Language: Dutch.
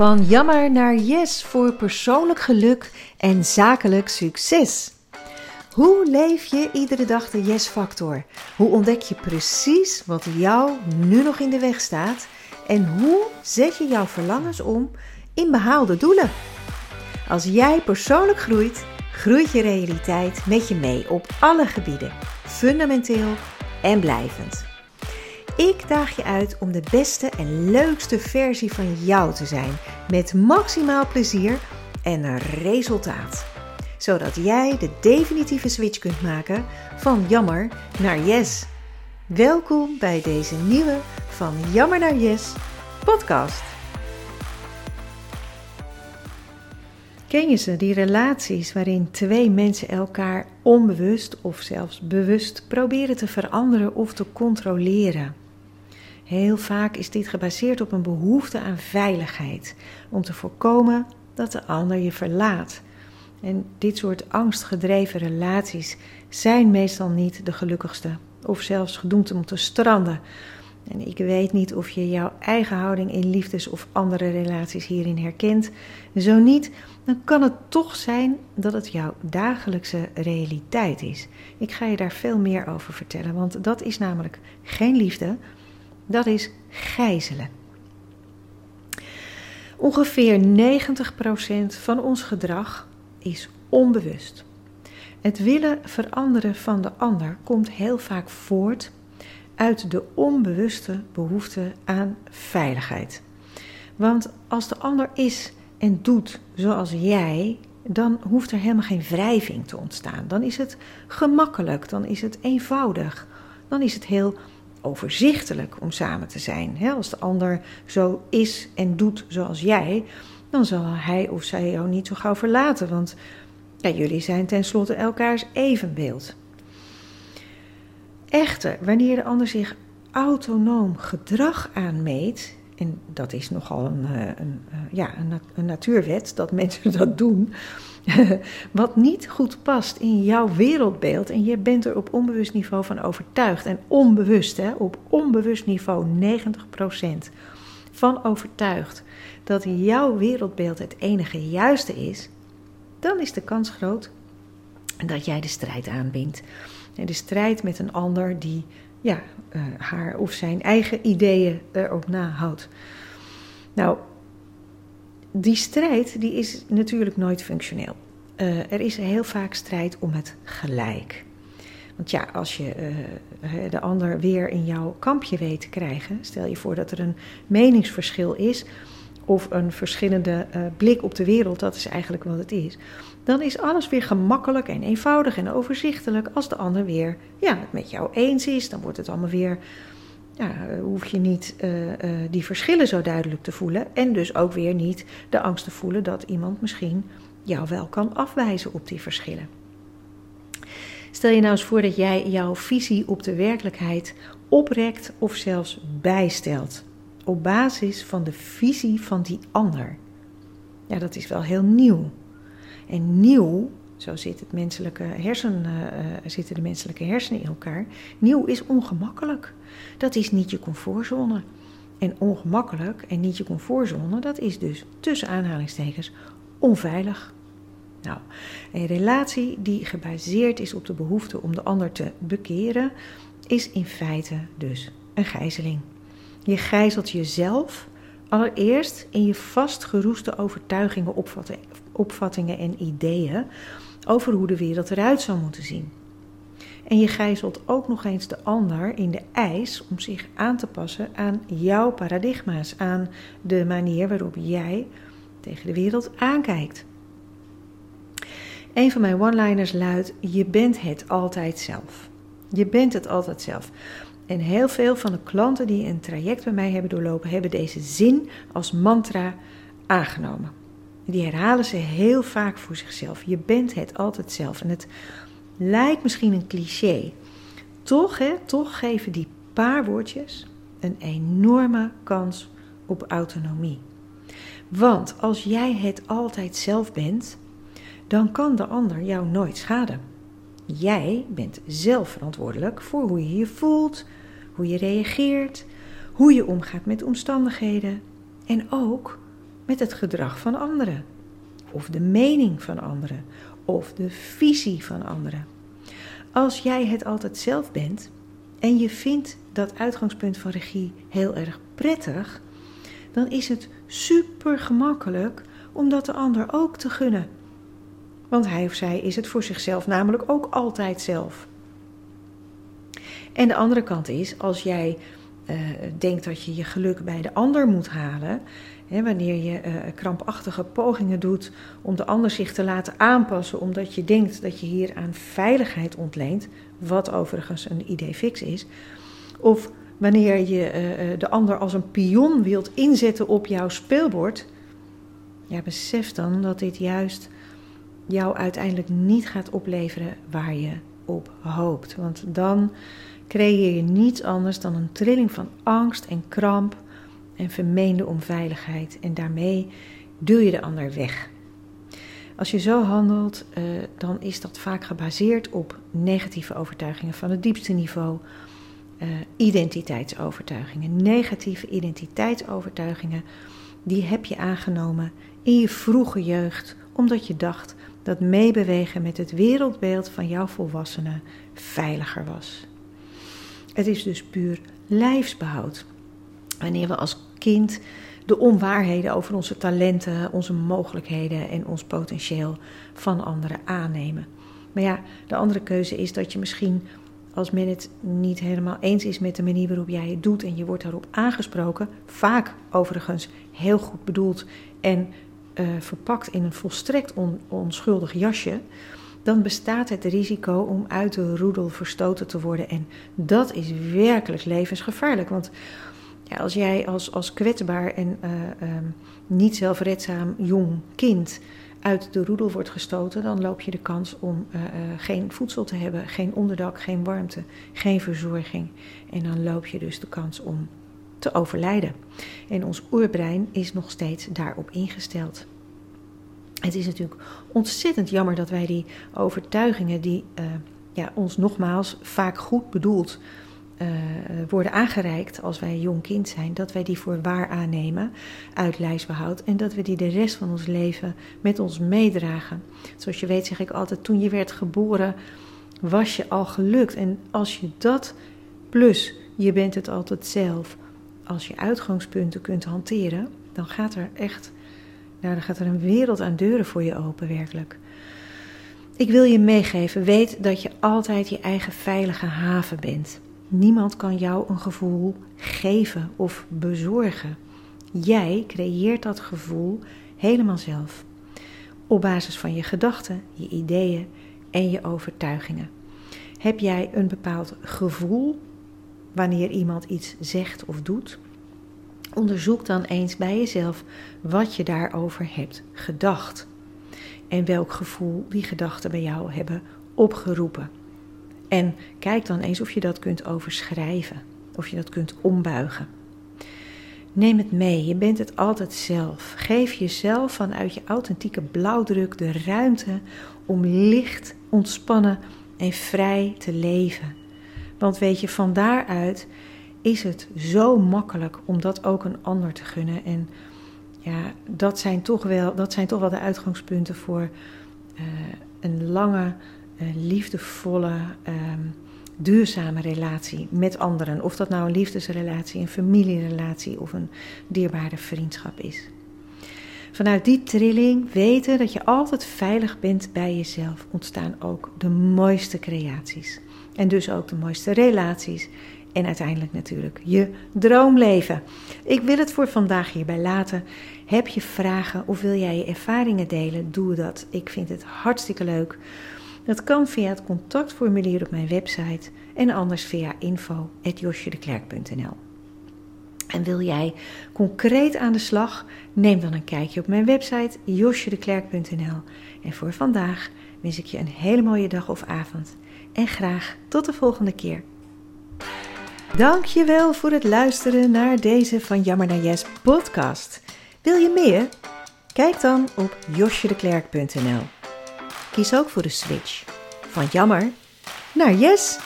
Van jammer naar yes voor persoonlijk geluk en zakelijk succes. Hoe leef je iedere dag de yes-factor? Hoe ontdek je precies wat jou nu nog in de weg staat? En hoe zet je jouw verlangens om in behaalde doelen? Als jij persoonlijk groeit, groeit je realiteit met je mee op alle gebieden, fundamenteel en blijvend. Ik daag je uit om de beste en leukste versie van jou te zijn, met maximaal plezier en resultaat. Zodat jij de definitieve switch kunt maken van jammer naar yes. Welkom bij deze nieuwe Van Jammer naar Yes podcast. Ken je ze, die relaties waarin twee mensen elkaar onbewust of zelfs bewust proberen te veranderen of te controleren? Heel vaak is dit gebaseerd op een behoefte aan veiligheid, om te voorkomen dat de ander je verlaat. En dit soort angstgedreven relaties zijn meestal niet de gelukkigste, of zelfs gedoemd om te stranden. En ik weet niet of je jouw eigen houding in liefdes- of andere relaties hierin herkent. Zo niet, dan kan het toch zijn dat het jouw dagelijkse realiteit is. Ik ga je daar veel meer over vertellen, want dat is namelijk geen liefde, dat is gijzelen. Ongeveer 90% van ons gedrag is onbewust. Het willen veranderen van de ander komt heel vaak voort uit de onbewuste behoefte aan veiligheid. Want als de ander is en doet zoals jij, dan hoeft er helemaal geen wrijving te ontstaan. Dan is het gemakkelijk, dan is het eenvoudig, dan is het heel overzichtelijk om samen te zijn. Als de ander zo is en doet zoals jij, dan zal hij of zij jou niet zo gauw verlaten, want ja, jullie zijn tenslotte elkaars evenbeeld. Echter, wanneer de ander zich autonoom gedrag aanmeet, en dat is nogal een, eh, een, eh, ja, een, een natuurwet dat mensen dat doen, wat niet goed past in jouw wereldbeeld en je bent er op onbewust niveau van overtuigd. En onbewust, hè, op onbewust niveau 90% van overtuigd dat jouw wereldbeeld het enige juiste is, dan is de kans groot dat jij de strijd aanbindt. De strijd met een ander die ja, uh, haar of zijn eigen ideeën erop nahoudt. Nou, die strijd die is natuurlijk nooit functioneel. Uh, er is heel vaak strijd om het gelijk. Want ja, als je uh, de ander weer in jouw kampje weet te krijgen, stel je voor dat er een meningsverschil is of een verschillende blik op de wereld, dat is eigenlijk wat het is, dan is alles weer gemakkelijk en eenvoudig en overzichtelijk als de ander weer ja, het met jou eens is. Dan wordt het allemaal weer ja, hoef je niet uh, uh, die verschillen zo duidelijk te voelen. En dus ook weer niet de angst te voelen dat iemand misschien jou wel kan afwijzen op die verschillen. Stel je nou eens voor dat jij jouw visie op de werkelijkheid oprekt of zelfs bijstelt. Op basis van de visie van die ander. Ja, dat is wel heel nieuw. En nieuw, zo zit het menselijke hersen, uh, zitten de menselijke hersenen in elkaar. Nieuw is ongemakkelijk. Dat is niet je comfortzone. En ongemakkelijk en niet je comfortzone, dat is dus tussen aanhalingstekens onveilig. Nou, een relatie die gebaseerd is op de behoefte om de ander te bekeren, is in feite dus een gijzeling. Je gijzelt jezelf allereerst in je vastgeroeste overtuigingen, opvattingen en ideeën over hoe de wereld eruit zou moeten zien. En je gijzelt ook nog eens de ander in de eis om zich aan te passen aan jouw paradigma's, aan de manier waarop jij tegen de wereld aankijkt. Een van mijn one-liners luidt: Je bent het altijd zelf. Je bent het altijd zelf. En heel veel van de klanten die een traject bij mij hebben doorlopen, hebben deze zin als mantra aangenomen. Die herhalen ze heel vaak voor zichzelf. Je bent het altijd zelf. En het lijkt misschien een cliché. Toch, hè, toch geven die paar woordjes een enorme kans op autonomie. Want als jij het altijd zelf bent, dan kan de ander jou nooit schaden. Jij bent zelf verantwoordelijk voor hoe je je voelt, hoe je reageert, hoe je omgaat met omstandigheden en ook met het gedrag van anderen, of de mening van anderen, of de visie van anderen. Als jij het altijd zelf bent en je vindt dat uitgangspunt van regie heel erg prettig, dan is het super gemakkelijk om dat de ander ook te gunnen. Want hij of zij is het voor zichzelf namelijk ook altijd zelf. En de andere kant is, als jij uh, denkt dat je je geluk bij de ander moet halen, hè, wanneer je uh, krampachtige pogingen doet om de ander zich te laten aanpassen, omdat je denkt dat je hier aan veiligheid ontleent, wat overigens een idee fix is, of wanneer je uh, de ander als een pion wilt inzetten op jouw speelbord, ja, besef dan dat dit juist jou uiteindelijk niet gaat opleveren waar je op hoopt. Want dan creëer je niets anders dan een trilling van angst en kramp en vermeende onveiligheid. En daarmee duw je de ander weg. Als je zo handelt, uh, dan is dat vaak gebaseerd op negatieve overtuigingen van het diepste niveau. Uh, identiteitsovertuigingen. Negatieve identiteitsovertuigingen, die heb je aangenomen in je vroege jeugd, omdat je dacht dat meebewegen met het wereldbeeld van jouw volwassenen veiliger was. Het is dus puur lijfsbehoud. Wanneer we als kind de onwaarheden over onze talenten, onze mogelijkheden en ons potentieel van anderen aannemen. Maar ja, de andere keuze is dat je misschien, als men het niet helemaal eens is met de manier waarop jij het doet en je wordt daarop aangesproken, vaak overigens heel goed bedoeld en uh, verpakt in een volstrekt onschuldig jasje, dan bestaat het risico om uit de roedel verstoten te worden. En dat is werkelijk levensgevaarlijk. Want ja, als jij als, als kwetsbaar en uh, um, niet zelfredzaam jong kind uit de roedel wordt gestoten, dan loop je de kans om uh, geen voedsel te hebben, geen onderdak, geen warmte, geen verzorging. En dan loop je dus de kans om te overlijden. En ons oerbrein is nog steeds daarop ingesteld. Het is natuurlijk ontzettend jammer dat wij die overtuigingen, die uh, ja, ons nogmaals vaak goed bedoeld uh, worden aangereikt als wij jong kind zijn, dat wij die voor waar aannemen uit lijstbehoud en dat we die de rest van ons leven met ons meedragen. Zoals je weet zeg ik altijd, toen je werd geboren was je al gelukt. En als je dat plus je bent het altijd zelf, als je uitgangspunten kunt hanteren, dan gaat er echt nou, dan gaat er een wereld aan deuren voor je open, werkelijk. Ik wil je meegeven, weet dat je altijd je eigen veilige haven bent. Niemand kan jou een gevoel geven of bezorgen. Jij creëert dat gevoel helemaal zelf. Op basis van je gedachten, je ideeën en je overtuigingen. Heb jij een bepaald gevoel wanneer iemand iets zegt of doet? Onderzoek dan eens bij jezelf wat je daarover hebt gedacht. En welk gevoel die gedachten bij jou hebben opgeroepen. En kijk dan eens of je dat kunt overschrijven, of je dat kunt ombuigen. Neem het mee, je bent het altijd zelf. Geef jezelf vanuit je authentieke blauwdruk de ruimte om licht, ontspannen en vrij te leven. Want weet je, van daaruit is het zo makkelijk om dat ook een ander te gunnen. En ja, dat zijn toch wel, dat zijn toch wel de uitgangspunten voor uh, een lange, uh, liefdevolle, um, duurzame relatie met anderen. Of dat nou een liefdesrelatie, een familierelatie of een dierbare vriendschap is. Vanuit die trilling weten dat je altijd veilig bent bij jezelf, ontstaan ook de mooiste creaties. En dus ook de mooiste relaties en uiteindelijk natuurlijk je droomleven. Ik wil het voor vandaag hierbij laten. Heb je vragen of wil jij je ervaringen delen? Doe dat. Ik vind het hartstikke leuk. Dat kan via het contactformulier op mijn website en anders via info.josjedeklerk.nl. En wil jij concreet aan de slag? Neem dan een kijkje op mijn website josjedeklerk.nl. En voor vandaag wens ik je een hele mooie dag of avond. En graag tot de volgende keer. Dankjewel voor het luisteren naar deze van Jammer naar Yes podcast. Wil je meer? Kijk dan op josjedeklerk.nl. Kies ook voor de switch van jammer naar yes.